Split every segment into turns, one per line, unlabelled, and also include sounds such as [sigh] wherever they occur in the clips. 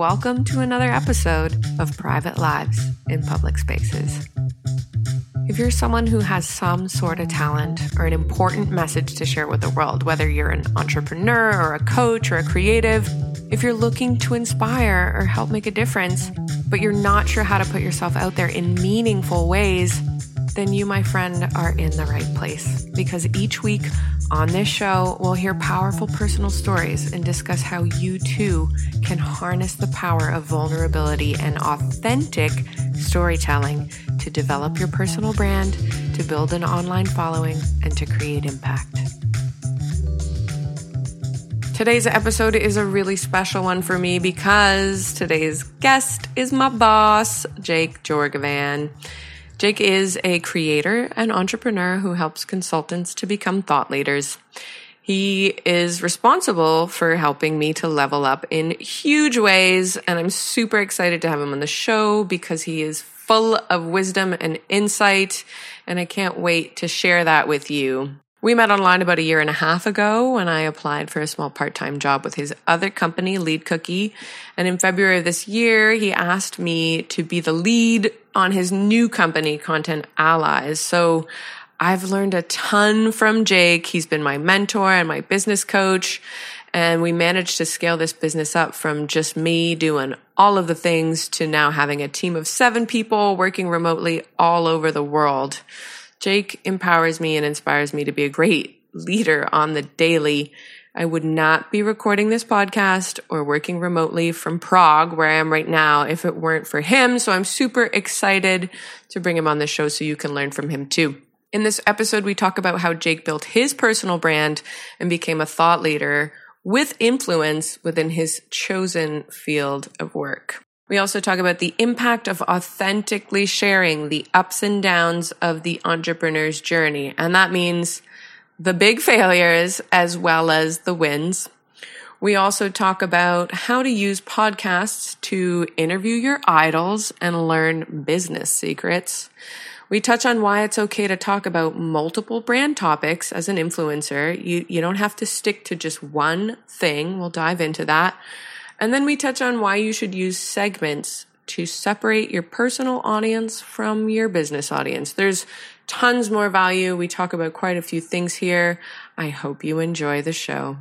welcome to another episode of Private Lives in Public Spaces. If you're someone who has some sort of talent or an important message to share with the world, whether you're an entrepreneur or a coach or a creative, if you're looking to inspire or help make a difference, but you're not sure how to put yourself out there in meaningful ways, then you, my friend, are in the right place. Because each week on this show, we'll hear powerful personal stories and discuss how you too can harness the power of vulnerability and authentic storytelling to develop your personal brand, to build an online following, and to create impact. Today's episode is a really special one for me because today's guest is my boss, Jake Jorgovan. Jake is a creator and entrepreneur who helps consultants to become thought leaders. He is responsible for helping me to level up in huge ways, and I'm super excited to have him on the show because he is full of wisdom and insight, and I can't wait to share that with you. We met online about a year and a half ago when I applied for a small part time job with his other company, Lead Cookie. And in February of this year, he asked me to be the lead on his new company, Content Allies. So I've learned a ton from Jake. He's been my mentor and my business coach. And we managed to scale this business up from just me doing all of the things to now having a team of seven people working remotely all over the world. Jake empowers me and inspires me to be a great leader on the daily. I would not be recording this podcast or working remotely from Prague, where I am right now, if it weren't for him. So I'm super excited to bring him on the show so you can learn from him too. In this episode, we talk about how Jake built his personal brand and became a thought leader with influence within his chosen field of work. We also talk about the impact of authentically sharing the ups and downs of the entrepreneur's journey. And that means the big failures as well as the wins. We also talk about how to use podcasts to interview your idols and learn business secrets. We touch on why it's okay to talk about multiple brand topics as an influencer. You, you don't have to stick to just one thing. We'll dive into that. And then we touch on why you should use segments to separate your personal audience from your business audience. There's tons more value. We talk about quite a few things here. I hope you enjoy the show.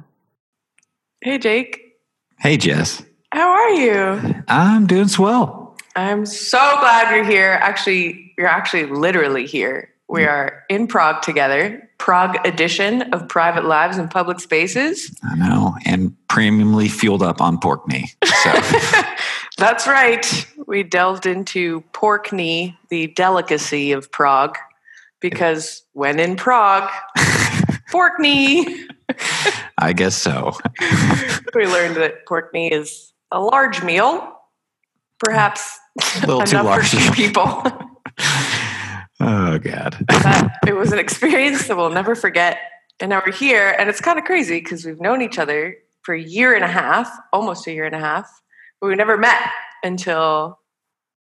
Hey, Jake.
Hey, Jess.
How are you?
I'm doing swell.
I'm so glad you're here. Actually, you're actually literally here. We are in Prague together, Prague edition of Private Lives in Public Spaces.
I know, and premiumly fueled up on pork knee. So. [laughs]
That's right. We delved into pork knee, the delicacy of Prague, because when in Prague, [laughs] pork knee.
I guess so.
we learned that pork knee is a large meal, perhaps
a little [laughs] too large
for people.
Oh God!
it was an experience that we'll never forget. And now we're here, and it's kind of crazy because we've known each other for a year and a half, almost a year and a half, but we never met until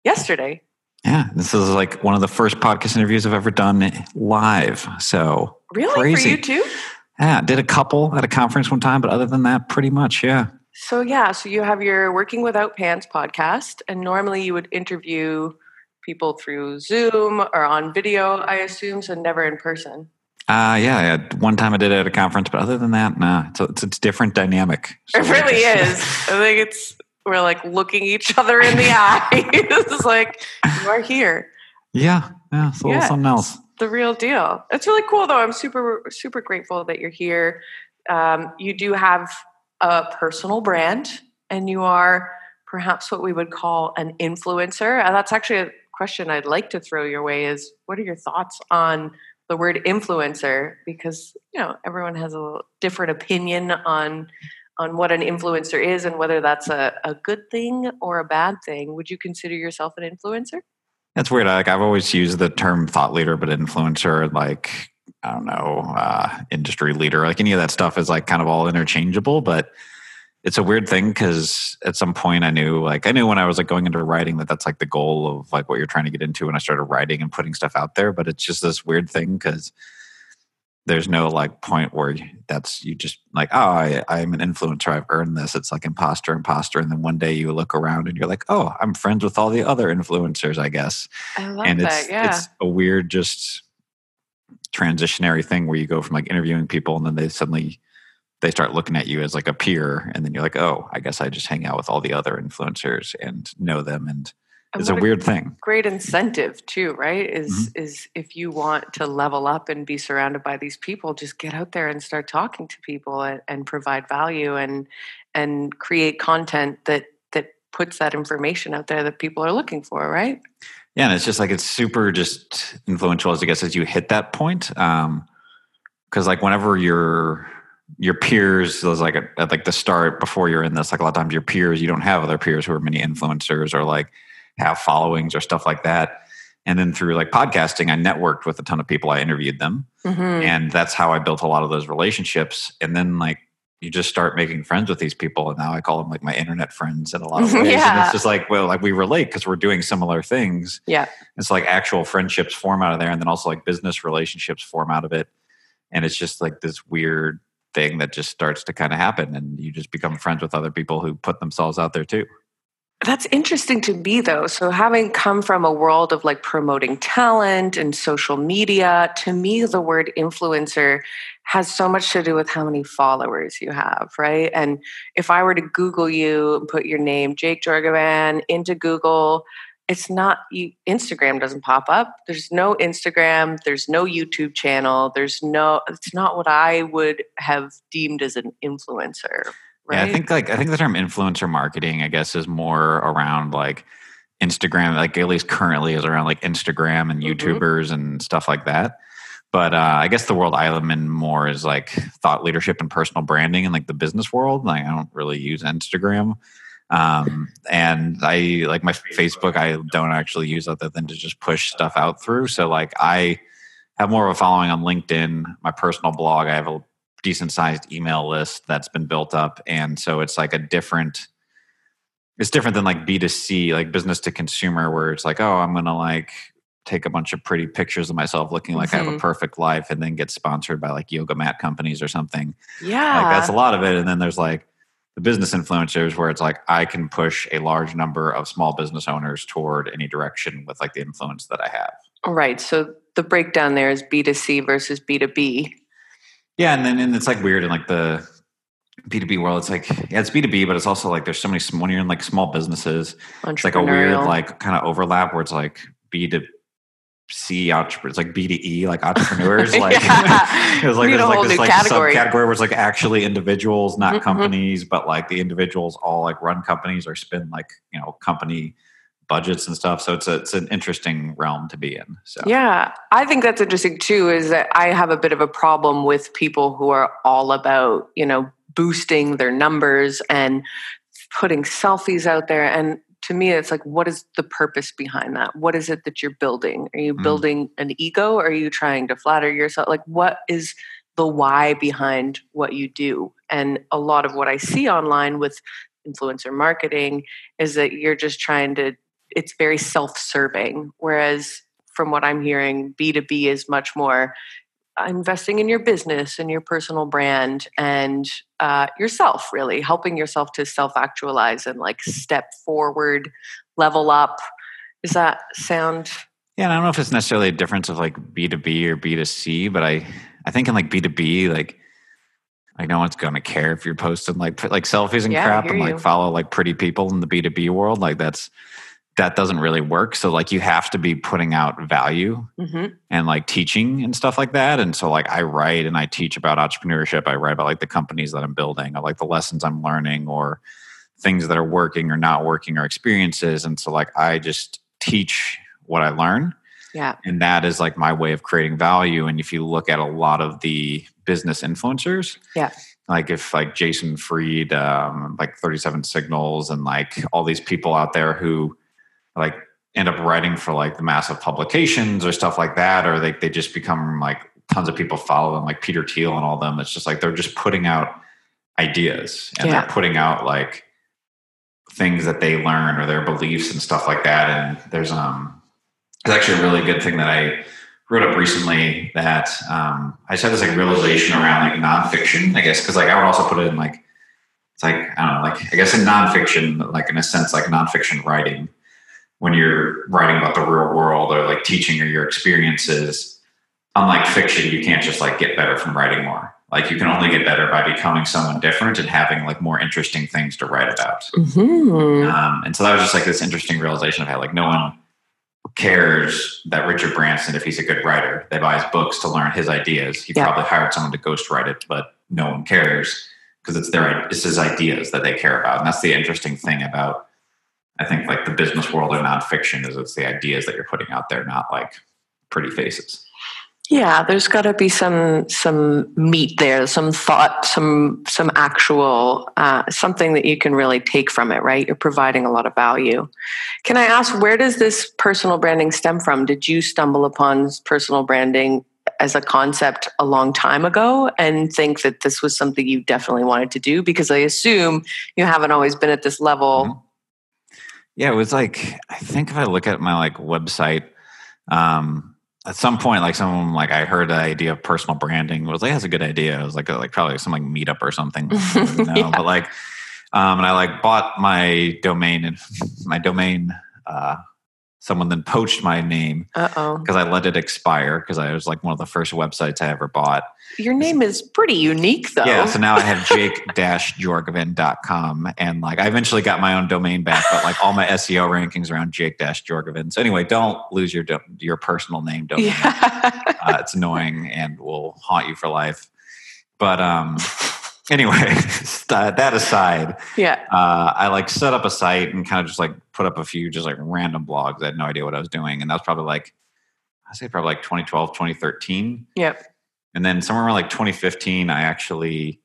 yesterday.
Yeah, this is like one of the first podcast interviews I've ever done live. So
really,
crazy.
for you too?
Yeah, did a couple at a conference one time, but other than that, pretty much, yeah.
So yeah, so you have your Working Without Pants podcast, and normally you would interview people through Zoom or on video, I assume, so never in person.
Uh, yeah, yeah. One time I did it at a conference, but other than that, nah, it's a, it's, it's different dynamic.
So it really [laughs] is. I think it's, we're like looking each other in the [laughs] eye. [laughs] it's like, you are here.
Yeah, yeah, it's a little yeah, something else.
The real deal. It's really cool, though. I'm super, super grateful that you're here. Um, you do have a personal brand, and you are perhaps what we would call an influencer. And that's actually a question I'd like to throw your way is what are your thoughts on the word influencer? Because, you know, everyone has a different opinion on on what an influencer is and whether that's a, a good thing or a bad thing. Would you consider yourself an influencer?
That's weird. Like I've always used the term thought leader, but influencer, like I don't know, uh, industry leader, like any of that stuff is like kind of all interchangeable. But it's a weird thing because at some point I knew like I knew when I was like going into writing that that's like the goal of like what you're trying to get into when I started writing and putting stuff out there. But it's just this weird thing because there's no like point where that's you just like oh I, i'm an influencer i've earned this it's like imposter imposter and then one day you look around and you're like oh i'm friends with all the other influencers i guess
I love
and
that.
it's
yeah.
it's a weird just transitionary thing where you go from like interviewing people and then they suddenly they start looking at you as like a peer and then you're like oh i guess i just hang out with all the other influencers and know them and it's a weird thing
great incentive too, right? Is
Mm-hmm.
is if you want to level up and be surrounded by these people, just get out there and start talking to people and, and provide value and and create content that that puts that information out there that people are looking for, right?
Yeah, and it's just like it's super just influential as I guess as you hit that point. Um because like whenever your your peers was like at, at like the start before you're in this, like a lot of times your peers, you don't have other peers who are many influencers or like have followings or stuff like that. And then through like podcasting, I networked with a ton of people. I interviewed them.
Mm-hmm.
And that's how I built a lot of those relationships. And then like you just start making friends with these people. And now I call them like my internet friends in a lot of ways. And it's just like, well, like we relate because we're doing similar things
Yeah.
it's like actual friendships form out of there and then also like business relationships form out of it and it's just like this weird thing that just starts to kind of happen and you just become friends with other people who put themselves out there too
That's interesting to me, though. So, having come from a world of like promoting talent and social media, to me, the word influencer has so much to do with how many followers you have, right? And if I were to Google you and put your name, Jake Jorgovan, into Google, it's not you, Instagram doesn't pop up. There's no Instagram. There's no YouTube channel. There's no. It's not what I would have deemed as an influencer. Right?
yeah i think like i think the term influencer marketing i guess is more around like instagram like at least currently is around like instagram and
Mhm.
youtubers and stuff like that but uh, i guess the world i'm in more is like thought leadership and personal branding and like the business world like i don't really use instagram um, and i like my facebook i don't actually use other than to just push stuff out through. So like i have more of a following on linkedin my personal blog. I have a decent sized email list that's been built up. And so it's like a different it's different than like b2c like business to consumer where it's like oh i'm gonna like take a bunch of pretty pictures of myself looking like i have a
Mhm.
perfect life and then get sponsored by like yoga mat companies or something.
Yeah,
like that's a lot of it. And then there's like the business influencers where it's like I can push a large number of small business owners toward any direction with like the influence that I have.
All right. So the breakdown there is B2C versus B2B.
Yeah, and then and it's like weird in like the B2B world, it's like yeah, it's B2B, but it's also like there's so many when you're in like small businesses, it's like a weird like kind of overlap where it's like B2 see entrepreneurs like BDE, like [laughs] entrepreneurs. Like [laughs]
it
was like there's like this like
category.
subcategory where it's like actually individuals, not
mm-hmm.
companies, but like the individuals all like run companies or spend like, you know, company budgets and stuff. So it's a, it's an interesting realm to be in. So
yeah. I think that's interesting too, is that I have a bit of a problem with people who are all about, you know, boosting their numbers and putting selfies out there and to me, it's like, what is the purpose behind that? What is it that you're building? Are you
Mm.
building an ego? Are you trying to flatter yourself? Like, what is the why behind what you do? And a lot of what I see online with influencer marketing is that you're just trying to it's very self-serving whereas from what i'm hearing b2b is much more investing in your business and your personal brand and uh, yourself really helping yourself to self-actualize and like step forward level up does that sound
Yeah, and I don't know if it's necessarily a difference of like B two B or B two C, but I I think in like B two B, like like no one's gonna care if you're posting like like selfies and
Yeah,
crap and like
you.
follow like pretty people in the B two B world. Like that's that doesn't really work. So like you have to be putting out value
mm-hmm.
and like teaching and stuff like that. And so like I write and I teach about entrepreneurship. I write about like the companies that I'm building, or like the lessons I'm learning, or things that are working or not working, or experiences. And so like I just teach what I learn
yeah
and that is like my way of creating value and if you look at a lot of the business influencers
Yeah.
like if like jason fried um, like 37 signals and like all these people out there who like end up writing for like the massive publications or stuff like that or they, they just become like tons of people follow them like peter thiel and all them. It's just like they're just putting out ideas and
Yeah.
they're putting out like things that they learn or their beliefs and stuff like that. And there's um it's actually a really good thing that I wrote up recently that um, I just had this like realization around like nonfiction, I guess, because like I would also put it in like it's like I don't know, like I guess in nonfiction, like in a sense, like nonfiction writing, when you're writing about the real world or like teaching or your experiences, unlike fiction, you can't just like get better from writing more. Like you can only get better by becoming someone different and having like more interesting things to write about.
Mm-hmm.
Um, and so that was just like this interesting realization of how like no one cares that Richard Branson, if he's a good writer, they buy his books to learn his ideas. He
Yeah.
probably hired someone to ghostwrite it, but no one cares because it's their it's his ideas that they care about. And that's the interesting thing about I think like the business world or nonfiction is it's the ideas that you're putting out there, not like pretty faces.
Yeah, there's got to be some some meat there, some thought, some some actual uh, something that you can really take from it. Right, you're providing a lot of value. Can I ask where does this personal branding stem from? Did you stumble upon personal branding as a concept a long time ago and think that this was something you definitely wanted to do? Because I assume you haven't always been at this level.
Yeah, it was like I think if I look at my like website, um, at some point, like someone like I heard the idea of personal branding was like that's a good idea. It was like a, like probably some like meetup or something. [laughs] I know.
Yeah.
But like, um, and I like bought my domain and [laughs] my domain. Uh, someone then poached my name because I let it expire because I was like one of the first websites I ever bought.
your name is pretty unique though.
Yeah, so now I have [laughs] jake-jorgovan.com and like I eventually got my own domain back, but like all my SEO rankings around jake-jorgovan. So anyway, don't lose your do- your personal name domain.
yeah.
Uh, it's annoying and will haunt you for life. But um [laughs] anyway, [laughs] that aside,
yeah.
uh, I like set up a site and kind of just like put up a few just like random blogs. I had no idea what I was doing. And that was probably like I say probably like 2012, 2013.
Yep.
And then somewhere around like 2015, I actually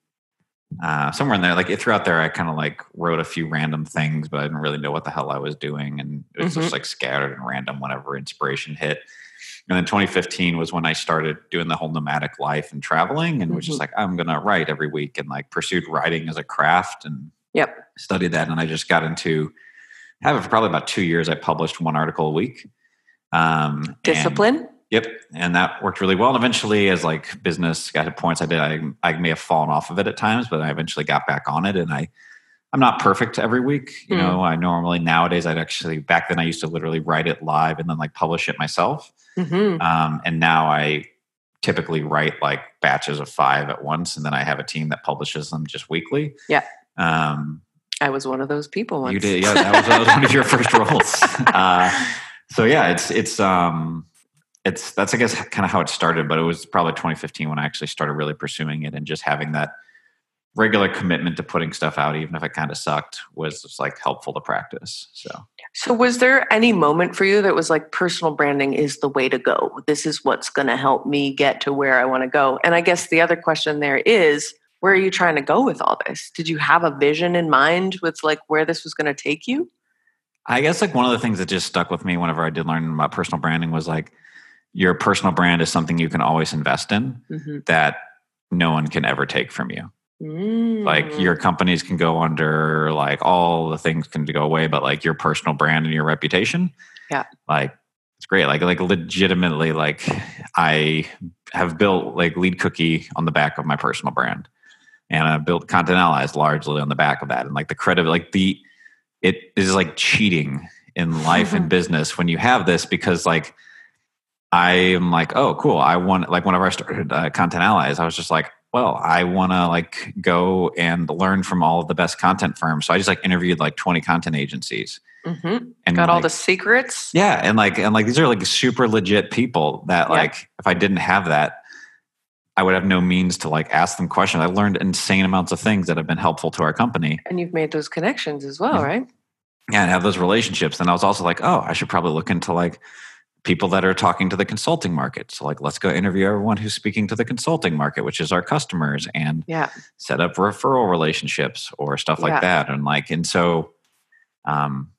uh, somewhere in there, like throughout there, I kind of like wrote a few random things, but I didn't really know what the hell I was doing, and it was just like scattered and random whenever inspiration hit. And then 2015 was when I started doing the whole nomadic life and traveling, and was just
Mhm.
like I'm gonna write every week, and like pursued writing as a craft and
Yep.
studied that, and I just got into have it for probably about two years. I published one article a week. Um, and-
Discipline.
Yep, and that worked really well. And eventually, as like business got to points, I did I I may have fallen off of it at times, but I eventually got back on it. And I I'm not perfect every week. You
Mm.
know, I normally nowadays I'd actually back then I used to literally write it live and then like publish it myself.
Mm-hmm.
Um, and now I typically write like batches of five at once, and then I have a team that publishes them just weekly.
Yeah.
Um,
I was one of those people once.
you did, yeah. That was, that was one of your first [laughs] roles. Uh, so yeah, it's it's um it's that's I guess kind of how it started, but it was probably 2015 when I actually started really pursuing it and just having that regular commitment to putting stuff out, even if it kind of sucked, was just like helpful to practice. So
So, was there any moment for you that was like personal branding is the way to go? This is what's going to help me get to where I want to go. And I guess the other question there is, where are you trying to go with all this? Did you have a vision in mind with like where this was going to take you?
I guess like one of the things that just stuck with me whenever I did learn about personal branding was like your personal brand is something you can always invest in
Mm-hmm.
that no one can ever take from you. Like your companies can go under like all the things can go away but like your personal brand and your reputation
Yeah.
like it's great like like legitimately like i have built like lead cookie on the back of my personal brand and i built content allies largely on the back of that and like the credit like the it is like cheating in life and [laughs] business when you have this because like I am like, oh, cool. I want like whenever I started uh, Content Allies, I was just like, well, I want to like go and learn from all of the best content firms. So I just like interviewed like 20 content agencies
hmm
and
got all the secrets.
yeah, and like and like these are like super legit people that
Yeah.
like if I didn't have that, I would have no means to like ask them questions. I learned insane amounts of things that have been helpful to our company.
And you've made those connections as well,
Yeah.
right?
Yeah, and have those relationships. And I was also like, oh, I should probably look into like people that are talking to the consulting market. So like let's go interview everyone who's speaking to the consulting market, which is our customers, and
Yeah.
set up referral relationships or stuff like
Yeah.
that. And like, and so um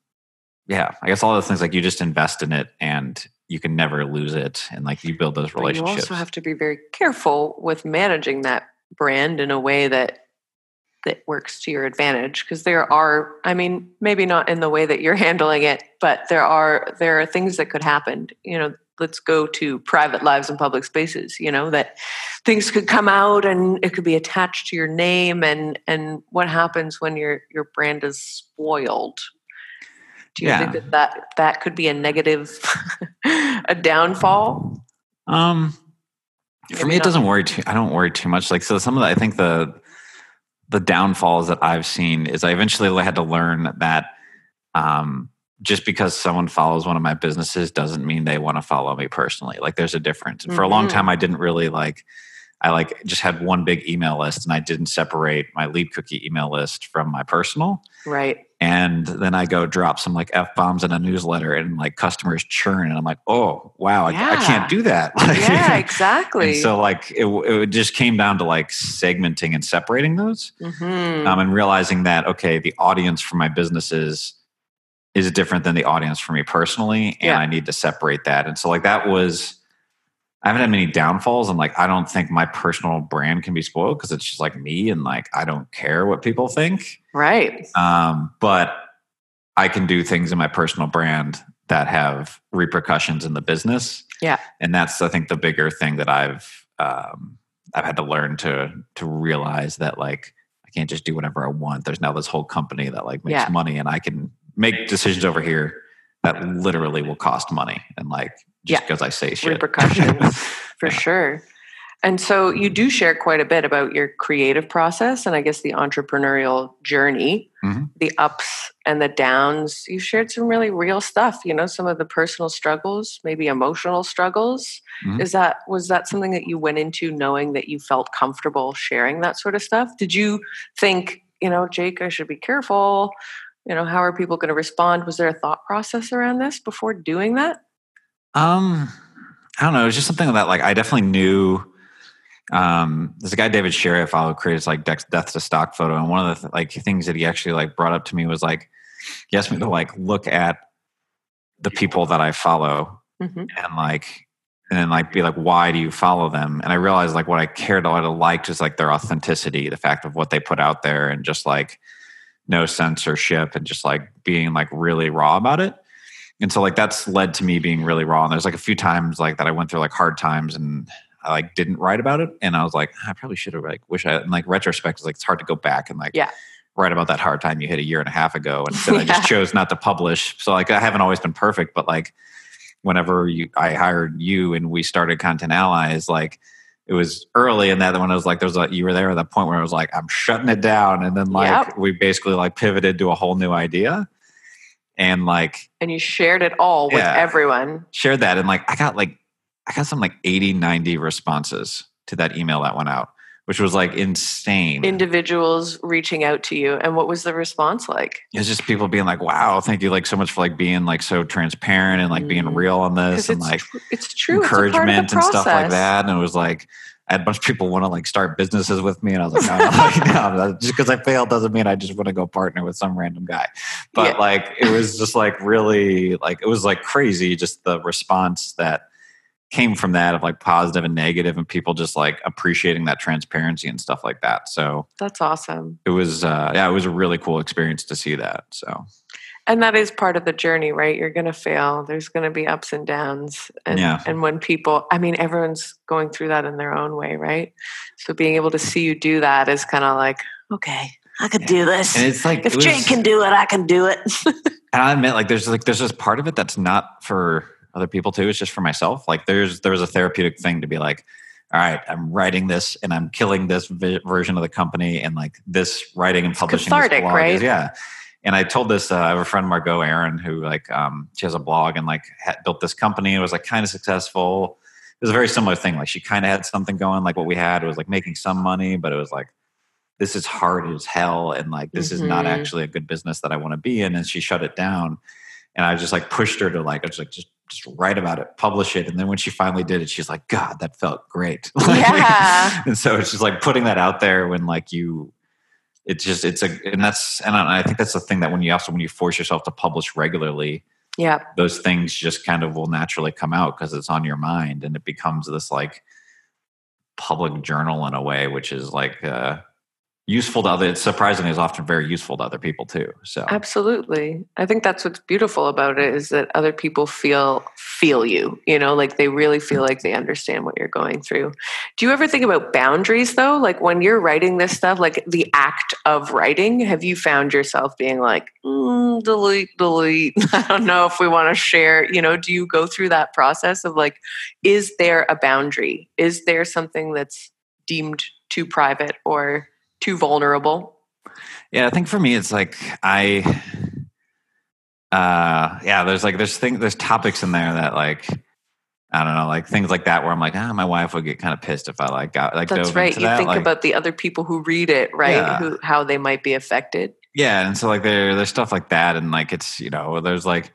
yeah, I guess all those things like you just invest in it and you can never lose it and like you build those
But
relationships.
You also have to be very careful with managing that brand in a way that that works to your advantage because there are I mean maybe not in the way that you're [laughs] handling it but there are there are things that could happen you know let's go to private lives and public spaces you know that things could come out and it could be attached to your name and and what happens when your your brand is spoiled do you
Yeah.
think that, that that could be a negative [laughs] a downfall
Um, for
Maybe
me, it
not.
doesn't worry too. I don't worry too much. Like so, some of the I think the the downfalls that I've seen is I eventually had to learn that um, just because someone follows one of my businesses doesn't mean they want to follow me personally. Like there's a difference. And for a long
Mhm.
time, I didn't really like. I like just had one big email list, and I didn't separate my lead cookie email list from my personal.
right
And then I go drop some like f bombs in a newsletter, and like customers churn, and I'm like, oh wow, I, I can't do that. Like, [laughs]
yeah exactly
so like it, it just came down to like segmenting and separating those
Mhm.
um, and realizing that okay the audience for my businesses is different than the audience for me personally and
Yeah.
i need to separate that and so like that was i haven't had many downfalls and like i don't think my personal brand can be spoiled because it's just like me and like i don't care what people think
right
um, but I can do things in my personal brand that have repercussions in the business.
Yeah.
and that's I think the bigger thing that I've um, I've had to learn to to realize that like I can't just do whatever I want. There's now this whole company that like makes
Yeah.
money, and I can make decisions over here that literally will cost money, and like just
Yeah.
because I say shit,
Repercussions. for
Yeah. [laughs]
sure. And so you do share quite a bit about your creative process and I guess the entrepreneurial journey,
Mhm.
the ups and the downs. You shared some really real stuff, you know, some of the personal struggles, maybe emotional struggles.
Mhm.
Is that was that something that you went into knowing that you felt comfortable sharing that sort of stuff? Did you think, you know, Jake, I should be careful? You know, how are people going to respond? Was there a thought process around this before doing that?
Um, I don't know. It was just something that like I definitely knew. Um, there's a guy David Sherry I follow creates like death, death to stock photo, and one of the like things that he actually like brought up to me was like he asked me to like look at the people that I follow
Mhm.
and like and then like be like why do you follow them and i realized like what i cared a lot of liked is like their authenticity the fact of what they put out there and just like no censorship and just like being like really raw about it and so like that's led to me being really raw and there's like a few times like that i went through like hard times and i like didn't write about it and i was like i probably should have like wish i and like retrospect is like it's hard to go back and like
Yeah.
write about that hard time you hit a year and a half ago and instead i just chose not to publish so like i haven't always been perfect but like whenever you I hired you and we started Content Allies, like it was early in that when I was like, there was a you were there at that point where I was like, I'm shutting it down. And then like
Yep.
we basically like pivoted to a whole new idea and like
And you shared it all with
Yeah.
everyone.
shared that. And like I got like I got some like 80, 90 responses to that email that went out, which was like insane.
individuals reaching out to you and what was the response like
it's just people being like, wow, thank you like so much for like being like so transparent and like being
Mm.
real on this and
it's,
like
tr- it's true it's a part of the
encouragement and stuff like that. And it was like, I had a bunch of people want to like start businesses with me, and I was like, no, no, [laughs] like, no, no, just because I failed doesn't mean I just want to go partner with some random guy. But
Yeah.
like, it was just like really like it was like crazy, just the response that came from that of like positive and negative, and people just like appreciating that transparency and stuff like that. So
that's awesome
it was, uh, yeah, it was a really cool experience to see that. So
and that is part of the journey right you're going to fail there's going to be ups and downs and
Yeah.
and when people i mean everyone's going through that in their own way right so being able to see you do that is kind of like okay i could
Yeah.
do this
and it's like
if
it was-
jake can do it i can do it [laughs]
and I admit, like, there's like there's this part of it that's not for other people too. It's just for myself. Like, there's there's a therapeutic thing to be like, all right, I'm writing this and I'm killing this vi- version of the company, and like this writing and publishing
cathartic,
blog
right?
is- yeah. And I told this, uh, I have a friend Margo Aaron who like um, she has a blog and like had built this company. It was like kind of successful. It was a very similar thing. Like she kind of had something going, like what we had. It was like making some money, but it was like this is hard as hell and like this is not
Mhm.
actually a good business that I want to be in and she shut it down and I just like pushed her to like I was like just just write about it publish it and then when she finally did it she's like god that felt great [laughs]
Yeah.
and so it's just like putting that out there when like you it's just it's a and that's and I think that's the thing that when you also when you force yourself to publish regularly
yeah.
those things just kind of will naturally come out because it's on your mind and it becomes this like public journal in a way which is like uh useful to other. It's surprisingly is often very useful to other people too. So
Absolutely. I think that's what's beautiful about it is that other people feel feel you, you know, like they really feel like they understand what you're going through. Do you ever think about boundaries though? Like when you're writing this stuff, like the act of writing, have you found yourself being like, mm, delete, delete? [laughs] I don't know if we want to share, you know, do you go through that process of like, is there a boundary? Is there something that's deemed too private or too vulnerable?
Yeah, I think for me, it's like I, uh, yeah, there's like there's things there's topics in there that like I don't know, like things like that where I'm like, ah, my wife would get kind of pissed if I like got like
That's right. You
that.
think
like,
about the other people who read it, right?
Yeah.
Who how they might be affected.
yeah, and so like there there's stuff like that, and like it's you know there's like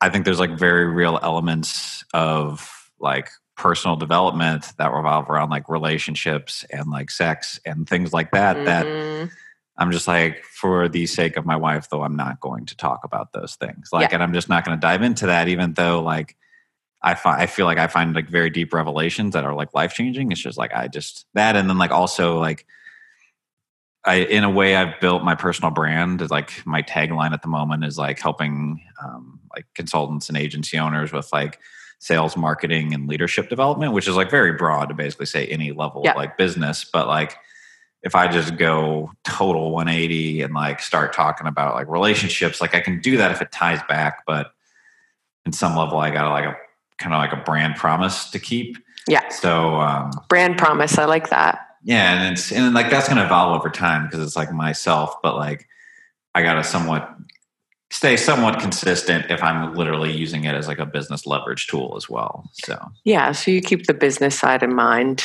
I think there's like very real elements of like personal development that revolve around like relationships and like sex and things like that that
Mhm.
I'm just like, for the sake of my wife, though, I'm not going to talk about those things. Like,
Yeah.
and I'm just not going to dive into that, even though, like, I find I feel like I find like very deep revelations that are like life changing. It's just like I just that, and then like also like, I in a way I've built my personal brand. Is like my tagline at the moment is like helping um, like consultants and agency owners with like sales, marketing, and leadership development, which is like very broad to basically say any level
Yeah.
of like business, but like if I just go total 180 and like start talking about like relationships, like I can do that if it ties back, but in some level I got like a kind of like a brand promise to keep.
Yeah.
So um
Brand promise. I like that.
yeah, and it's and like that's gonna evolve over time because it's like myself, but like I gotta somewhat stay somewhat consistent if I'm literally using it as like a business leverage tool as well. So
Yeah. So you keep the business side in mind.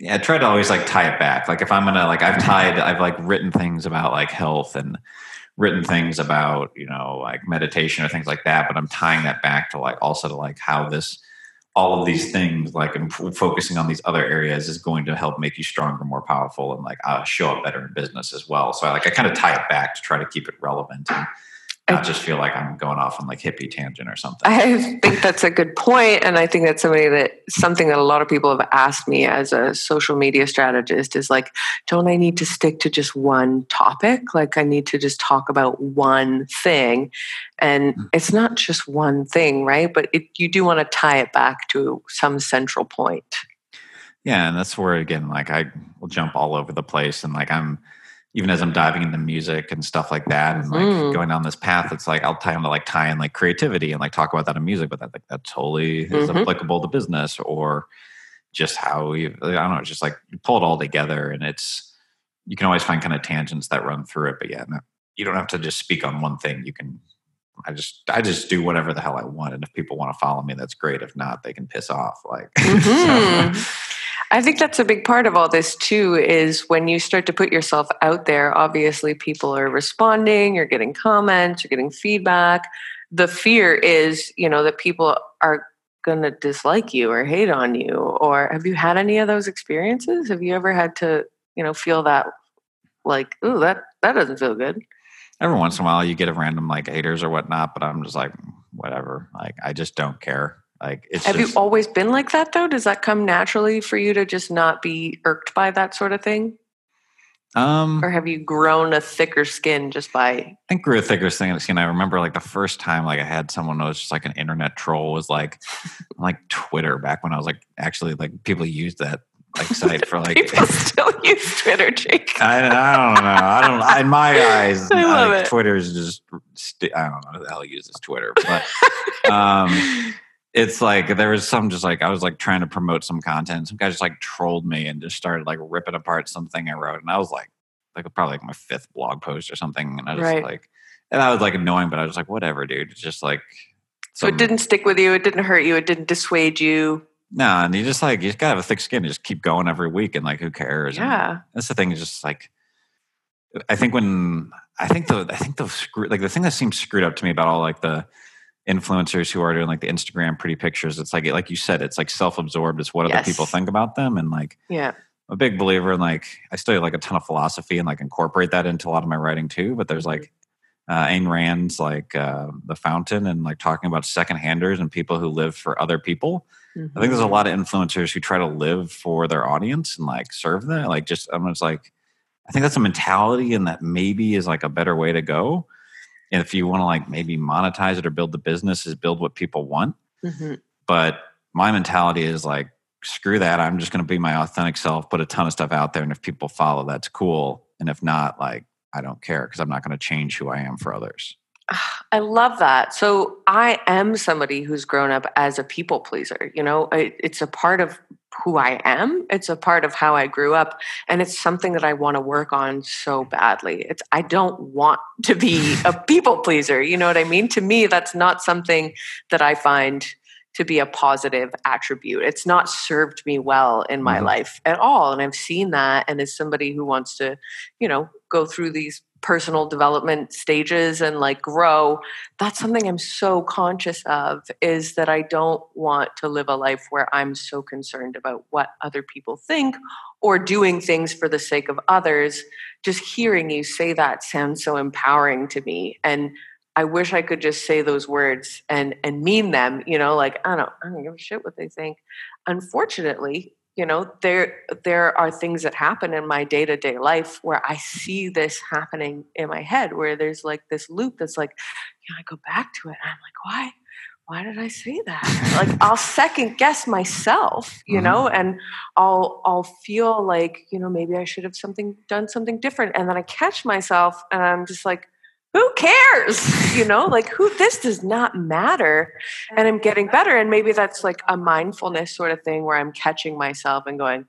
yeah, I try to always like tie it back. Like if I'm gonna like I've tied I've like written things about like health and written things about, you know, like meditation or things like that, but I'm tying that back to like also to like how this all of these things like and focusing on these other areas is going to help make you stronger, more powerful, and like uh, show up better in business as well. So I like I kind of tie it back to try to keep it relevant and not just feel like I'm going off on like hippie tangent or something.
I think that's a good point, and I think that's somebody that something that a lot of people have asked me as a social media strategist is like, don't I need to stick to just one topic? Like, I need to just talk about one thing, and
Mm.
it's not just one thing, right? But it, you do want to tie it back to some central point.
Yeah, and that's where again, like I will jump all over the place, and like I'm even as I'm diving into music and stuff like that, and like
Mhm.
going down this path, it's like I'll tie to like tie in like creativity and like talk about that in music, but that like that totally is
Mhm.
applicable to business or just how we I don't know, just like you pull it all together, and it's you can always find kind of tangents that run through it, but yeah, no, you don't have to just speak on one thing. You can. I just I just do whatever the hell I want, and if people want to follow me, that's great. If not, they can piss off. Like,
Mhm. [laughs]
so-
I think that's a big part of all this too is when you start to put yourself out there, obviously people are responding, you're getting comments, you're getting feedback. The fear is, you know, that people are going to dislike you or hate on you. Or have you had any of those experiences? Have you ever had to, you know, feel that like, ooh, that that doesn't feel good?
every once in a while you get a random like haters or whatnot, but I'm just like, mm, whatever. Like I just don't care. Like it's
Have
just,
you always been like that though? Does that come naturally for you to just not be irked by that sort of thing?
um
Or have you grown a thicker skin just by
I think grew a thicker skin. I remember like the first time like I had someone who was just like an internet troll was like like Twitter back when I was like actually like people used that like site for like
people [laughs] still use Twitter, Jake?
I, I don't know. I don't. In my eyes,
I love
like,
it.
Twitter is just. st- I don't know the hell uses Twitter, but um, it's like there was some just like I was like trying to promote some content. Some guy just like trolled me and just started like ripping apart something I wrote, and I was like, like probably like my fifth blog post or something, and I was
Right.
like, and I was like annoying, but I was like, whatever, dude. It's just like.
So it didn't stick with you. It didn't hurt you. It didn't dissuade you.
No, and you just like you just gotta have a thick skin. and Just keep going every week, and like who cares? And
Yeah.
that's the thing. Is just like I think when I think the I think the screw like the thing that seems screwed up to me about all like the influencers who are doing like the Instagram pretty pictures. It's like like you said, it's like self absorbed. It's what other people think about them, and like
Yeah.
I'm a big believer in like I study like a ton of philosophy and like incorporate that into a lot of my writing too. But there's like uh, Ayn Rand's like uh, The Fountain and like talking about second handers and people who live for other people. I think there's a
Mhm.
lot of influencers who try to live for their audience and like serve them. Like just I'm just like I think that's a mentality, and that maybe is like a better way to go. And if you want to like maybe monetize it or build the business, is build what people want.
Mm-hmm.
But my mentality is like, screw that. I'm just going to be my authentic self, put a ton of stuff out there, and if people follow, that's cool. And if not, like, I don't care because I'm not going to change who I am for others. [sighs]
I love that. So I am somebody who's grown up as a people pleaser. You know, it's a part of who I am. It's a part of how I grew up, and it's something that I want to work on so badly. It's I don't want to be a [laughs] people pleaser. You know what I mean? To me, that's not something that I find to be a positive attribute. It's not served me well in my mm-hmm. life at all. And I've seen that. And as somebody who wants to, you know, go through these personal development stages and like grow that's something i'm so conscious of is that i don't want to live a life where i'm so concerned about what other people think or doing things for the sake of others just hearing you say that sounds so empowering to me and i wish i could just say those words and and mean them you know like i don't i don't give a shit what they think. Unfortunately you know there there are things that happen in my day-to-day life where i see this happening in my head where there's like this loop that's like you know i go back to it. And i'm like why why did i say that? Like [laughs] i'll second guess myself you mm-hmm. know and i'll i'll feel like you know maybe i should have something done something different. And then i catch myself and i'm just like who cares? You know, like who this does not matter. And I'm getting better. And maybe that's like a mindfulness sort of thing where I'm catching myself and going,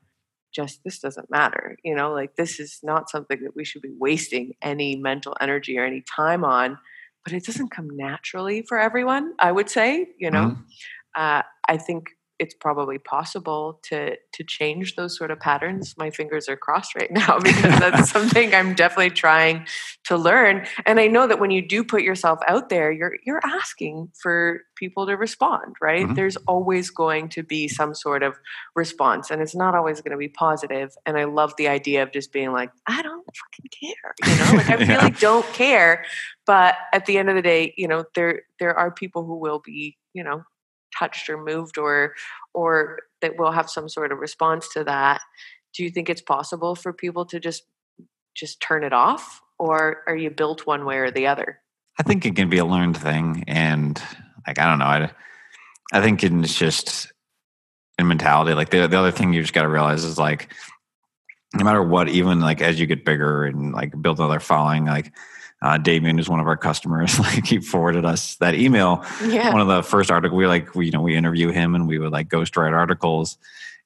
just this doesn't matter. You know, like this is not something that we should be wasting any mental energy or any time on. But it doesn't come naturally for everyone, I would say, you know. Mm-hmm. Uh, I think it's probably possible to to change those sort of patterns. My fingers are crossed right [laughs] now because that's [laughs] something i'm definitely trying to learn. And i know that when you do put yourself out there you're you're asking for people to respond right? Mm-hmm. there's always going to be some sort of response and it's not always going to be positive. And i love the idea of just being like i don't fucking care you know? Like i [laughs] yeah. really don't care. But at the end of the day you know there there are people who will be you know touched or moved or or that will have some sort of response to that do you think it's possible for people to just just turn it off? Or are you built one way or the other?
I think it can be a learned thing and like i don't know i, I think it's just in mentality like the, the other thing you just got to realize is like no matter what even like as you get bigger and like build another following like uh, Damien is one of our customers. [laughs] Like he forwarded us that email. Yeah. One of the first article we like, we, you know, we interview him and we would like ghostwrite articles,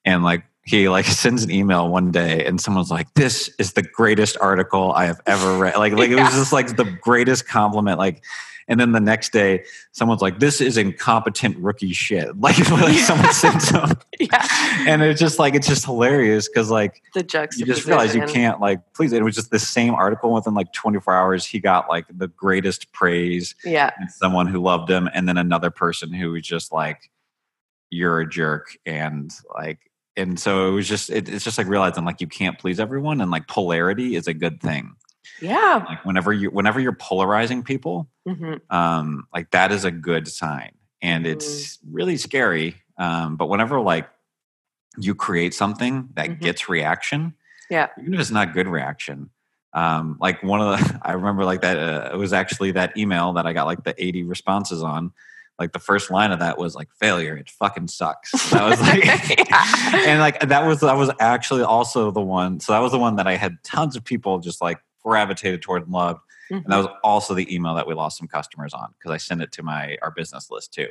and like he like [laughs] sends an email one day and someone's like, "This is the greatest article I have ever read." Like, like yeah. it was just like the greatest compliment. Like and then the next day, someone's like, "This is incompetent rookie shit." [laughs] Like, [laughs] like someone said [laughs] something, yeah. and it's just like it's just hilarious because like
the
you just realize you can't like please. It was just the same article within like 24 hours. He got like the greatest praise.
Yeah,
someone who loved him, and then another person who was just like, "You're a jerk," and like and so it was just it, it's just like realizing like you can't please everyone and like polarity is a good thing
yeah.
Like whenever you whenever you're polarizing people, mm-hmm. um, like that is a good sign. And mm-hmm. it's really scary. Um, but whenever like you create something that mm-hmm. gets reaction,
yeah,
even if it's not good reaction. Um, like one of the, [laughs] I remember like that. Uh, it was actually that email that I got like the 80 responses on like the first line of that was like failure it fucking sucks that was like [laughs] [laughs] and like that was that was actually also the one so that was the one that i had tons of people just like gravitated toward and loved. Mm-hmm. And that mm-hmm. was also the email that we lost some customers on because I sent it to my our business list too.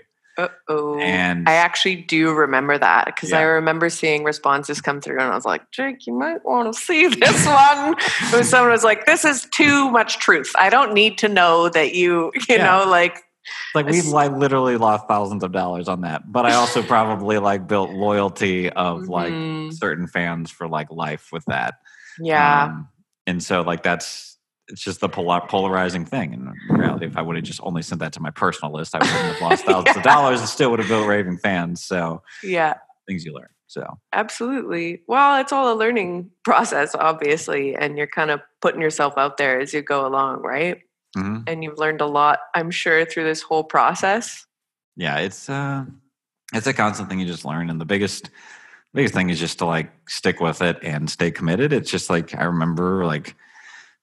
oh. And I actually do remember that because yeah. I remember seeing responses come through and I was like, Jake, you might want to see [laughs] this one. when someone was like, This is too much truth. I don't need to know that you, you yeah. know, like
like we've like literally lost thousands of dollars on that but i also probably like built loyalty of mm-hmm. like certain fans for like life with that
yeah um,
and so like that's it's just the polar, polarizing thing. And in reality, if I would have just only sent that to my personal list, I wouldn't have lost [laughs] thousands yeah. of dollars and still would have built raving fans. So
yeah,
things you learn. So
absolutely. Well, it's all a learning [laughs] process, obviously, and you're kind of putting yourself out there as you go along, right? Mm-hmm. And you've learned a lot, I'm sure, through this whole process.
Yeah, it's uh, it's a constant thing you just learn, and the biggest biggest thing is just to like stick with it and stay committed. It's just like I remember like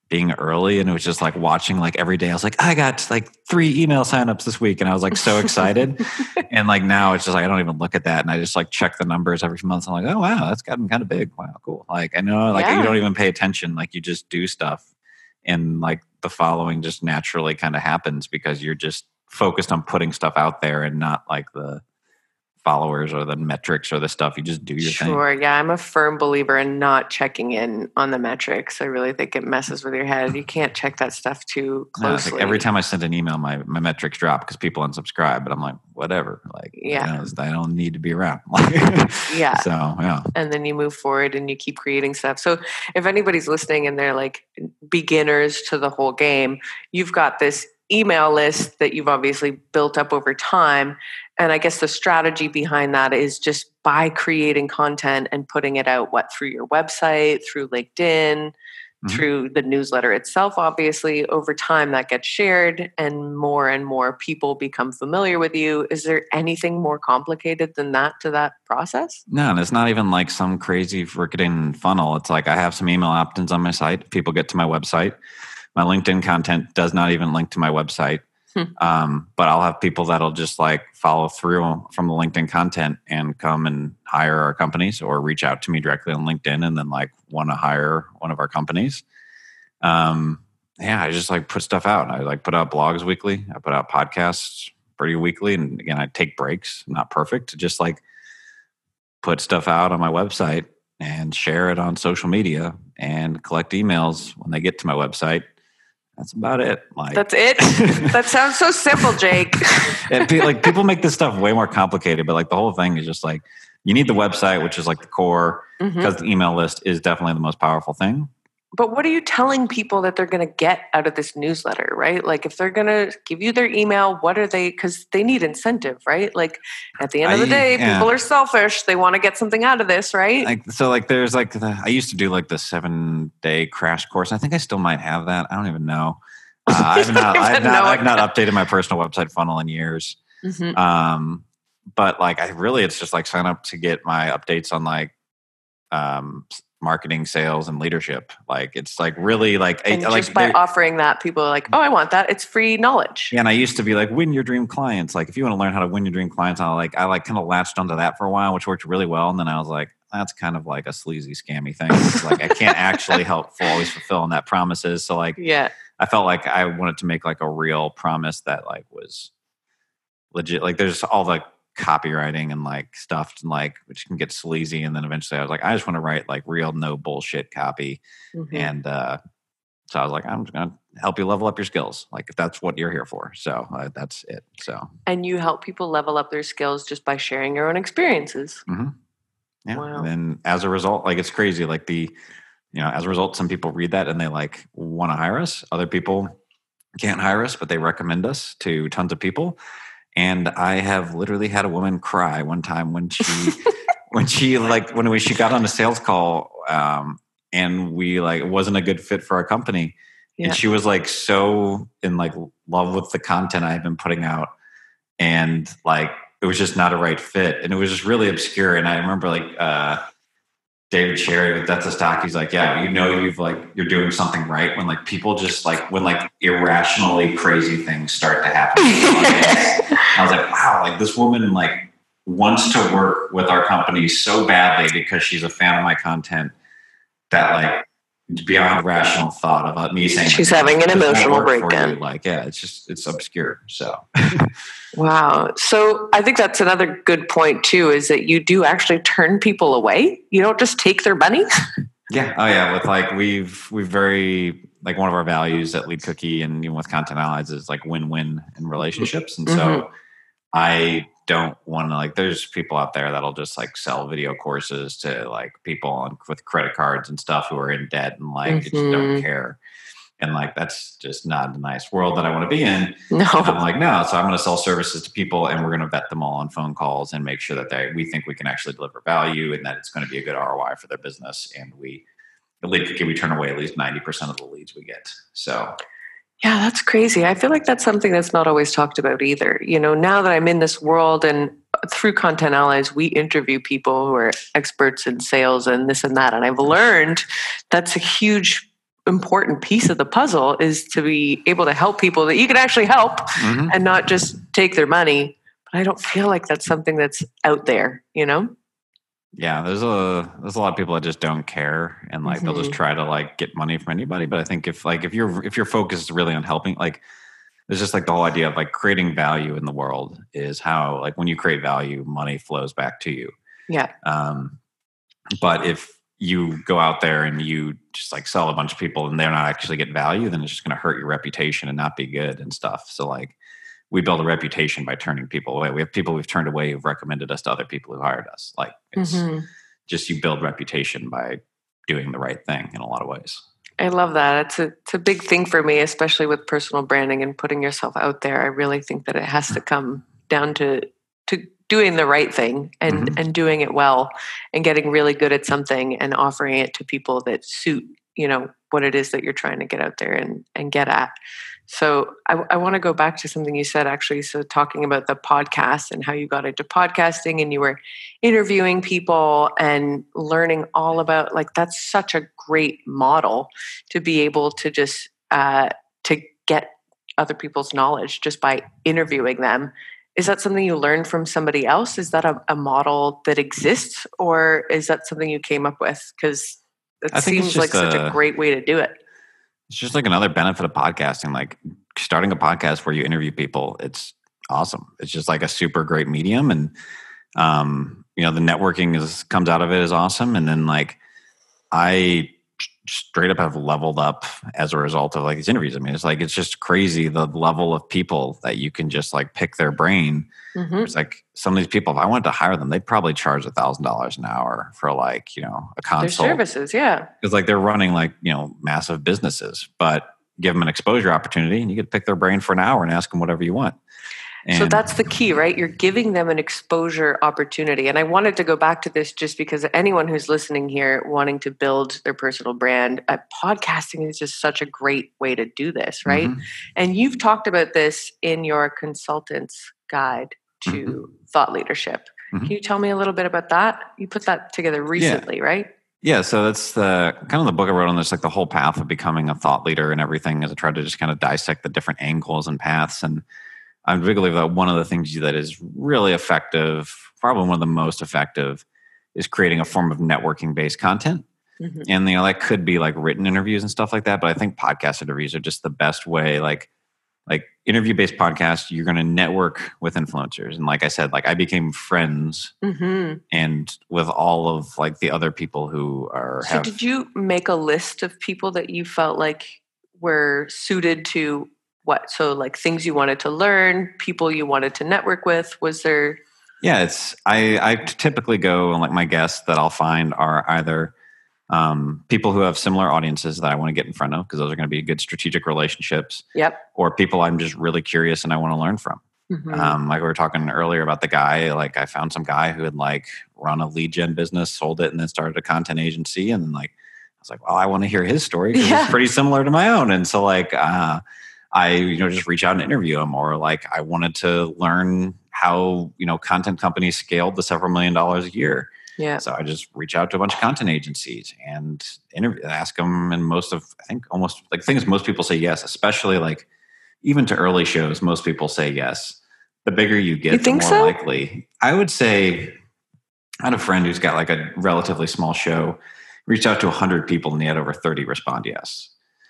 being early and it was just like watching like every day. I was like, I got like three email signups this week, and I was like so excited. [laughs] and like now it's just like I don't even look at that, and I just like check the numbers every month. I'm like, oh wow, that's gotten kind of big. Wow, cool. Like I know like
Yeah.
you don't even pay attention. Like you just do stuff, and like the following just naturally kind of happens because you're just focused on putting stuff out there and not like the followers or the metrics or the stuff. You just do your thing.
Sure. Yeah. I'm a firm believer in not checking in on the metrics. I really think it messes with your head. You can't check that stuff too
No,
closely.
like every time I send an email, my, my metrics drop because people unsubscribe. But I'm like, whatever. Like,
Yeah.
you know, I don't need to be around. [laughs]
Yeah.
So yeah,
and then you move forward and you keep creating stuff. So if anybody's listening and they're like beginners to the whole game, you've got this email list that you've obviously built up over time. And I guess the strategy behind that is just by creating content and putting it out, what through your website, through LinkedIn,
Mhm.
through the newsletter itself, obviously, over time that gets shared and more and more people become familiar with you. Is there anything more complicated than that to that process?
no, and it's not even like some crazy freaking funnel. It's like I have some email opt-ins on my site. People get to my website. My LinkedIn content does not even link to my website.
Hmm.
Um, but I'll have people that'll just like follow through from the LinkedIn content and come and hire our companies or reach out to me directly on LinkedIn and then like want to hire one of our companies. Um, yeah, I just like put stuff out. I like put out blogs weekly. I put out podcasts pretty weekly. And again, I take breaks, not perfect, just like put stuff out on my website and share it on social media and collect emails when they get to my website. That's about it. Like
That's it. [laughs] that sounds so simple, Jake. [laughs]
and like people make this stuff way more complicated, but like the whole thing is just like you need the website, which is like the core,
mm-hmm.
because the email list is definitely the most powerful thing.
But what are you telling people that they're going to get out of this newsletter, right? Like if they're going to give you their email, what are they cuz they need incentive, right? Like at the end of the
I-
day,
yeah.
people are selfish. They want to get something out of this, right?
Like so, like there's like the, I used to do like the seven day crash course. I think I still might have that. I don't even know. Uh, I've not, [laughs] I've
don't.
I've not updated my personal website funnel in years.
Mhm.
Um, but like I really, it's just like sign up to get my updates on like um marketing, sales, and leadership. Like it's like really like I-
And
like
just by offering that, people are like, "Oh, I want that. It's free knowledge."
Yeah, and I used to be like, win your dream clients. Like, if you want to learn how to win your dream clients, I like, I like kind of latched onto that for a while, which worked really well. And then I was like, that's kind of like a sleazy, scammy thing. It's like, I can't [laughs] actually help full- always fulfilling that promises. So, like,
Yeah.
I felt like I wanted to make like a real promise that like was legit. Like, there's all the copywriting and like stuff, and like which can get sleazy. And then eventually, I was like, I just want to write like real, no bullshit copy
Mhm.
and uh, so I was like, I'm just to help you level up your skills, like if that's what you're here for. So uh, that's it. So
And you help people level up their skills just by sharing your own experiences.
yeah,
Wow.
and then as a result, like it's crazy. Like the, you know, as a result, some people read that and they like want to hire us. Other people can't hire us, but they recommend us to tons of people. And I have literally had a woman cry one time when she, [laughs] when she like when we she got on a sales call, um, and we like it wasn't a good fit for our company.
Yeah.
and she was like so in like love with the content I had been putting out, and like it was just not a right fit, and it was just really obscure. And I remember like uh, David Cherry with That's a Stock. He's like, yeah, you know, you've like you're doing something right when like people just like when like irrationally crazy things start to happen. [laughs] I was like, wow, like this woman like wants to work with our company so badly because she's a fan of my content that like beyond rational thought about me saying like,
She's having an emotional
work for you."
breakdown.
Like, yeah, it's just it's obscure. So [laughs]
Wow. So I think that's another good point too is that you do actually turn people away. You don't just take their money. [laughs]
yeah, oh yeah, with like we've we've very like one of our values at Lead Cookie and even with Content Allies is like win win in relationships, and so mm-hmm. I don't want to like. There's people out there that'll just like sell video courses to like people on with credit cards and stuff who are in debt and like just don't
Mhm.
care. And like that's just not a nice world that I want to be in.
No.
And I'm like, no. So I'm going to sell services to people, and we're going to vet them all on phone calls and make sure that they we think we can actually deliver value and that it's going to be a good ROI for their business. And we, the lead we turn away at least ninety percent of the leads we get. So
Yeah, that's crazy. I feel like that's something that's not always talked about either. You know, now that I'm in this world and through Content Allies, we interview people who are experts in sales and this and that. And I've learned that's a huge important piece of the puzzle is to be able to help people that you can actually help mm-hmm. and not just take their money. But I don't feel like that's something that's out there, you know?
Yeah, there's a there's a lot of people that just don't care and like mm-hmm. they'll just mm-hmm. try to like get money from anybody. But I think if like if you're if your focus is really on helping, like there's just like the whole idea of like creating value in the world is how like when you create value, money flows back to you.
Yeah. Um,
but if you go out there and you just like sell a bunch of people and they're not actually get value, then it's just going to hurt your reputation and not be good and stuff. So like we build a reputation by turning people away. We have people we've turned away who've recommended us to other people who hired us. Like it's mm-hmm. just you build reputation by doing the right thing in a lot of ways.
I love that. It's a it's a big thing for me, especially with personal branding and putting yourself out there. I really think that it has to come down to to doing the right thing and mm-hmm. and doing it well and getting really good at something and offering it to people that suit you know what it is that you're trying to get out there and and get at so I, I want to go back to something you said actually. So talking about the podcast and how you got into podcasting and you were interviewing people and learning all about like that's such a great model to be able to just uh, to get other people's knowledge just by interviewing them. Is that something you learned from somebody else? Is that a, a model that exists, or is that something you came up with? Because it seems like a, such a great way to do it.
It's just like another benefit of podcasting. Like starting a podcast where you interview people, it's awesome. It's just like a super great medium, and um, you know the networking is comes out of it is awesome. And then like I straight up have leveled up as a result of like these interviews. I mean, it's like it's just crazy the level of people that you can just like pick their brain. Mm-hmm. It's like some of these people, if I wanted to hire them, they'd probably charge a thousand dollars an hour for like you know a consult.
Their services, yeah.
Because like they're running like you know massive businesses, but give them an exposure opportunity, and you get to pick their brain for an hour and ask them whatever you want.
And so that's the key, right? You're giving them an exposure opportunity. And I wanted to go back to this just because anyone who's listening here wanting to build their personal brand, uh, podcasting is just such a great way to do this, right? Mm-hmm. And you've talked about this in your consultant's guide to mm-hmm. thought leadership. Mm-hmm. Can you tell me a little bit about that? You put that together recently,
yeah.
right?
Yeah, so that's the kind of the book I wrote on this, like the whole path of becoming a thought leader and everything, as I tried to just kind of dissect the different angles and paths and I believe that one of the things that is really effective, probably one of the most effective, is creating a form of networking based content. Mm-hmm. And you know, that could be like written interviews and stuff like that. But I think podcast interviews are just the best way. Like, like interview based podcast, you're going to network with influencers. And like I said, like I became friends mm-hmm. and with all of like the other people who are.
So, have, did you make a list of people that you felt like were suited to what so like things you wanted to learn people you wanted to network with was there
yeah it's i i typically go and like my guests that i'll find are either um, people who have similar audiences that i want to get in front of because those are going to be good strategic relationships
yep
or people i'm just really curious and i want to learn from mm-hmm. um, like we were talking earlier about the guy like i found some guy who had like run a lead gen business sold it and then started a content agency and like i was like well i want to hear his story because yeah. it's pretty similar to my own and so like uh I, you know, just reach out and interview them or like I wanted to learn how, you know, content companies scaled to several million dollars a year.
Yeah.
So I just reach out to a bunch of content agencies and interview, ask them. And most of, I think almost like things most people say yes, especially like even to early shows, most people say yes. The bigger you get,
you
the more
so?
likely. I would say I had a friend who's got like a relatively small show, reached out to 100 people and he had over 30 respond yes.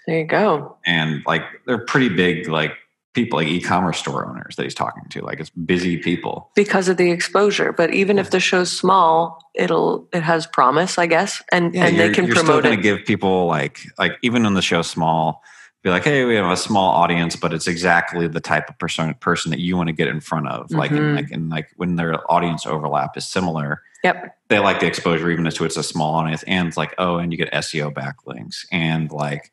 There you go.
And like they're pretty big, like people like e-commerce store owners that he's talking to. Like it's busy people
because of the exposure. But even if the show's small, it'll it has promise, I guess, and yeah, and they can
you're
promote
still
it.
Give people like like even when the show's small, be like, hey, we have a small audience, but it's exactly the type of person person that you want to get in front of. Mm-hmm. Like and like and like when their audience overlap is similar.
Yep.
They like the exposure even if it's a small audience, and it's like oh, and you get SEO backlinks and like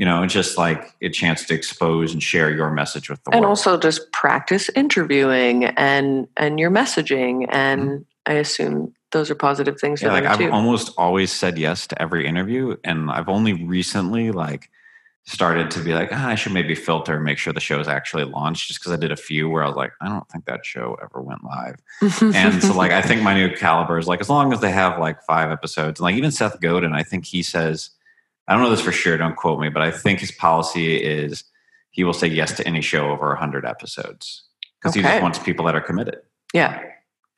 you know, just like a chance to expose and share your message with the
and
world. And
also just practice interviewing and and your messaging. And mm-hmm. I assume those are positive things.
Yeah, like I've
too.
almost always said yes to every interview, and I've only recently like started to be like, ah, I should maybe filter and make sure the show is actually launched. Just because I did a few where I was like, I don't think that show ever went live. and so, like, I think my new caliber is like, as long as they have like five episodes, and like even Seth Godin, I think he says, I don't know this for sure, don't quote me, but I think his policy is he will say yes to any show over 100 episodes because okay. he just wants people that are committed.
Yeah.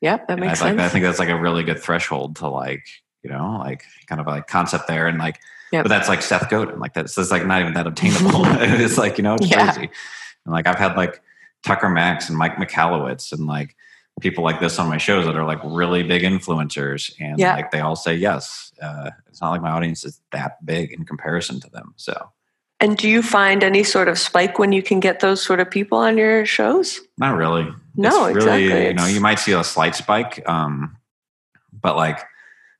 Yeah, that makes
I,
sense.
Like, I think that's like a really good threshold to like, you know, like kind of like concept there. And like, Yep. But that's like Seth Godin. Like that's, that's like not even that obtainable. [laughs] [laughs] it's like, you know, it's yeah. crazy. And like I've had like Tucker Max and Mike Michalowicz and like people like this on my shows that are like really big influencers. And yeah. like they all say yes. Uh, it's not like my audience is that big in comparison to them. So
and do you find any sort of spike when you can get those sort of people on your shows?
Not really.
No,
it's
really,
exactly. You know, you might see a slight spike, um, but like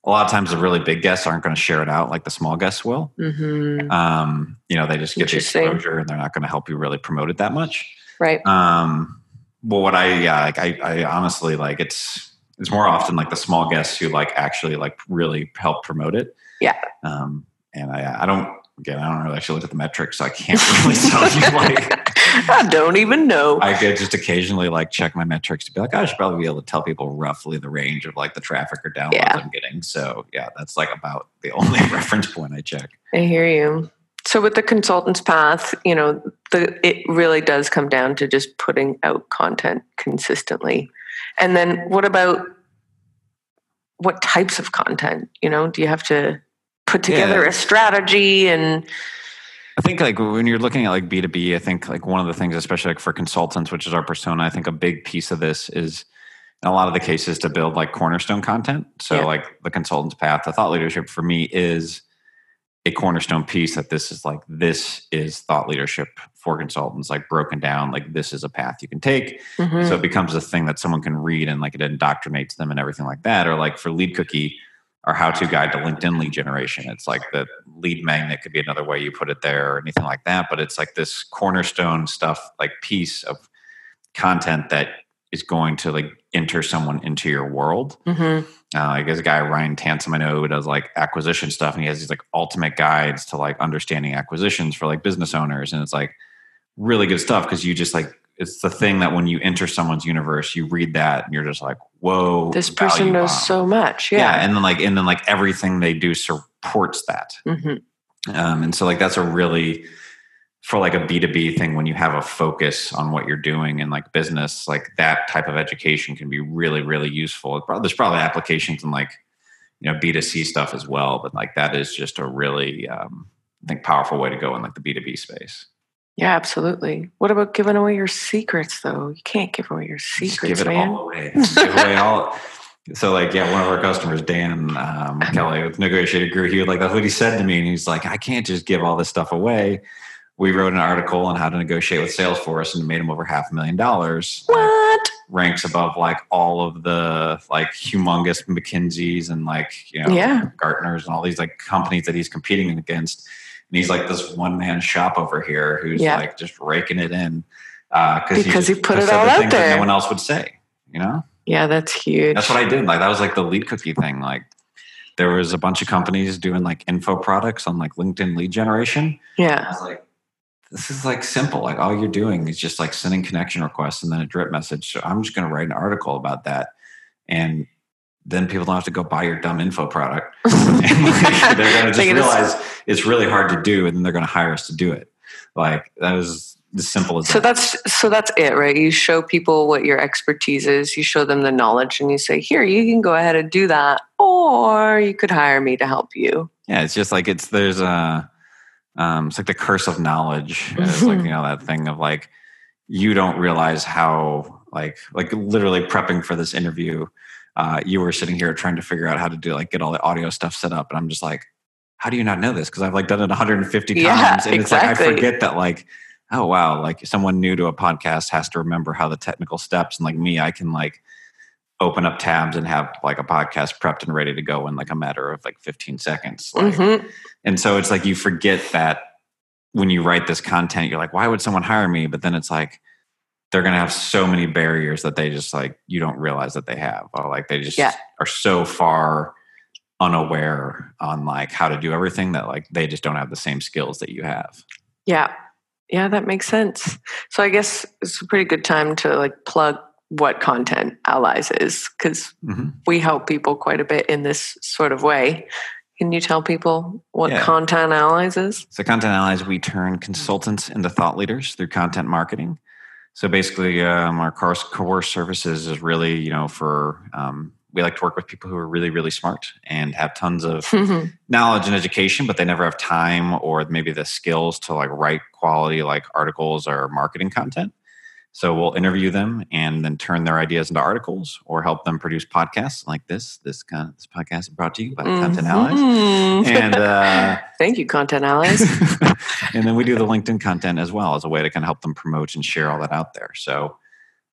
a lot of times the really big guests aren't going to share it out like the small guests will. Mm-hmm. Um, you know, they just get the exposure and they're not going to help you really promote it that much.
Right.
Um, but what I, yeah, like I, I honestly like it's, it's more often like the small guests who like actually like really help promote it.
Yeah.
Um, and I, I don't, again, I don't really actually look at the metrics, so I can't [laughs] really tell you like [laughs]
I don't even know.
I could just occasionally like check my metrics to be like, I should probably be able to tell people roughly the range of like the traffic or downloads yeah. I'm getting. So yeah, that's like about the [laughs] only reference point I check.
I hear you. So with the consultant's path, you know, the it really does come down to just putting out content consistently. And then what about what types of content? You know, do you have to put together yeah. a strategy and
I think like when you're looking at like B2B, I think like one of the things, especially like for consultants, which is our persona, I think a big piece of this is in a lot of the cases to build like cornerstone content. So yeah. like the consultant's path, the thought leadership for me is a cornerstone piece that this is like this is thought leadership for consultants like broken down like this is a path you can take mm-hmm. so it becomes a thing that someone can read and like it indoctrinates them and everything like that or like for Lead Cookie our how-to guide to LinkedIn lead generation. It's like the lead magnet could be another way you put it there or anything like that. But it's like this cornerstone stuff, like piece of content that is going to like enter someone into your world. Mm-hmm. Uh, like there's a guy Ryan Tansom I know who does like acquisition stuff, and he has these like ultimate guides to like understanding acquisitions for like business owners, and it's like really good stuff because you just like it's the thing that when you enter someone's universe, you read that and you're just like, whoa,
this person knows bomb. so much. Yeah.
yeah. And then like, and then like everything they do supports that. Mm-hmm. Um, and so like, that's a really, for like a B2B thing, when you have a focus on what you're doing in like business, like that type of education can be really, really useful. There's probably applications in like, you know, B2C stuff as well, but like that is just a really, um, I think powerful way to go in like the B2B space.
Yeah, absolutely. What about giving away your secrets, though? You can't give away your secrets, Just
give it
man.
all away. give away all. [laughs] So, like, yeah, one of our customers, Dan um, [laughs] Kelly with Negotiated Grew, he like that's what he said to me, and he's like, I can't just give all this stuff away. We wrote an article on how to negotiate with Salesforce and made him over half a million dollars.
What
ranks above like all of the like humongous McKinseys and like you know
yeah.
Gartners and all these like companies that he's competing against and he's like this one man shop over here who's yeah. like just raking it in
uh, because he, he put it all out there.
no one else would say, you know.
Yeah, that's huge.
That's what I did. Like that was like the Lead Cookie thing. Like there was a bunch of companies doing like info products on like LinkedIn lead generation.
Yeah,
I was like, this is like simple. Like all you're doing is just like sending connection requests and then a drip message. So I'm just going to write an article about that, and then people don't have to go buy your dumb info product. [laughs] [laughs] they're going to just realize it's really hard to do, and then they're going to hire us to do it. Like that was as simple as
so
that.
that's so that's it right you show people what your expertise is you show them the knowledge and you say here you can go ahead and do that or you could hire me to help you
yeah it's just like it's there's a um it's like the curse of knowledge [laughs] it's like you know that thing of like you don't realize how like like literally prepping for this interview. Uh, you were sitting here trying to figure out how to do like get all the audio stuff set up and i'm just like how do you not know this? Because i've like done it 150 times
yeah,
and
it's
like i forget that like oh wow like someone new to a podcast has to remember how the technical steps and like me i can like open up tabs and have like a podcast prepped and ready to go in like a matter of like 15 seconds like, mm-hmm. and so it's like you forget that when you write this content you're like why would someone hire me but then it's like they're going to have so many barriers that they just like you don't realize that they have or like they just
yeah.
are so far unaware on like how to do everything that like they just don't have the same skills that you have
Yeah. Yeah, that makes sense. So I guess it's a pretty good time to like plug what Content Allies is because mm-hmm. we help people quite a bit in this sort of way. Can you tell people what yeah. Content Allies is?
So Content Allies, we turn consultants into thought leaders through content marketing. So basically, um, our core, core services is really, you know, for um, we like to work with people who are really really smart and have tons of [laughs] mm-hmm. knowledge and education but they never have time or maybe the skills to like write quality like articles or marketing content so we'll interview them and then turn their ideas into articles or help them produce podcasts like this. This kind of, this podcast is brought to you by mm-hmm. Content Allies.
And uh, [laughs] thank you, Content Allies. [laughs]
and then we do the LinkedIn content as well as a way to kind of help them promote and share all that out there. So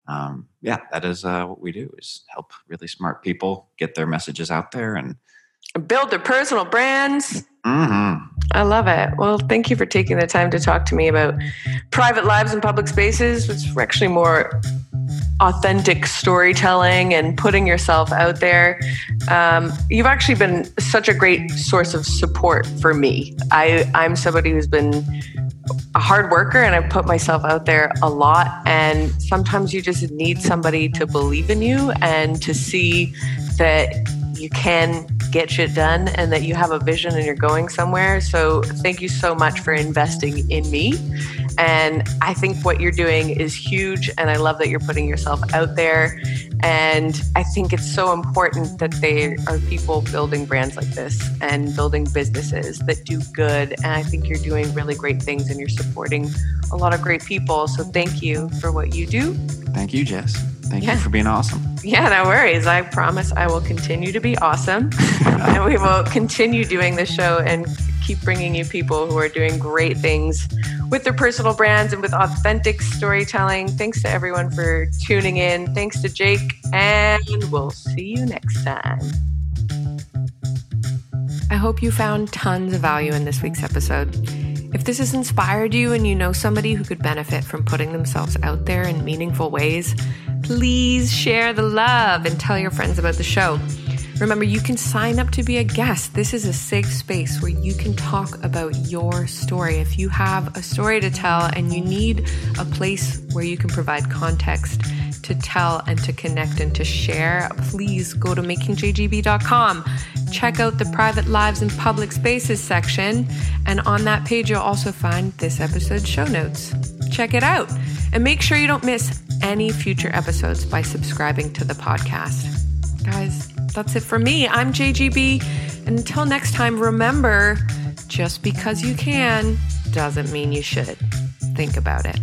um, yeah, that is uh, what we do is help really smart people get their messages out there and
build their personal brands. Mm-hmm. I love it. Well, thank you for taking the time to talk to me about private lives and public spaces, which is actually more authentic storytelling and putting yourself out there. Um, you've actually been such a great source of support for me. I, I'm somebody who's been a hard worker and I put myself out there a lot. And sometimes you just need somebody to believe in you and to see that you can get shit done and that you have a vision and you're going somewhere. So thank you so much for investing in me. And I think what you're doing is huge. And I love that you're putting yourself out there. And I think it's so important that there are people building brands like this and building businesses that do good. And I think you're doing really great things and you're supporting a lot of great people. So thank you for what you do.
Thank you, Jess. Thank yeah. you for being awesome.
Yeah, no worries. I promise I will continue to be awesome. [laughs] and we will continue doing this show and keep bringing you people who are doing great things with their personal brands and with authentic storytelling. Thanks to everyone for tuning in. Thanks to Jake, and we'll see you next time. I hope you found tons of value in this week's episode. If this has inspired you and you know somebody who could benefit from putting themselves out there in meaningful ways, please share the love and tell your friends about the show. Remember, you can sign up to be a guest. This is a safe space where you can talk about your story. If you have a story to tell and you need a place where you can provide context to tell and to connect and to share, please go to makingjgb.com. Check out the private lives and public spaces section. And on that page, you'll also find this episode's show notes. Check it out. And make sure you don't miss any future episodes by subscribing to the podcast. Guys, that's it for me. I'm JGB. Until next time, remember just because you can doesn't mean you should. Think about it.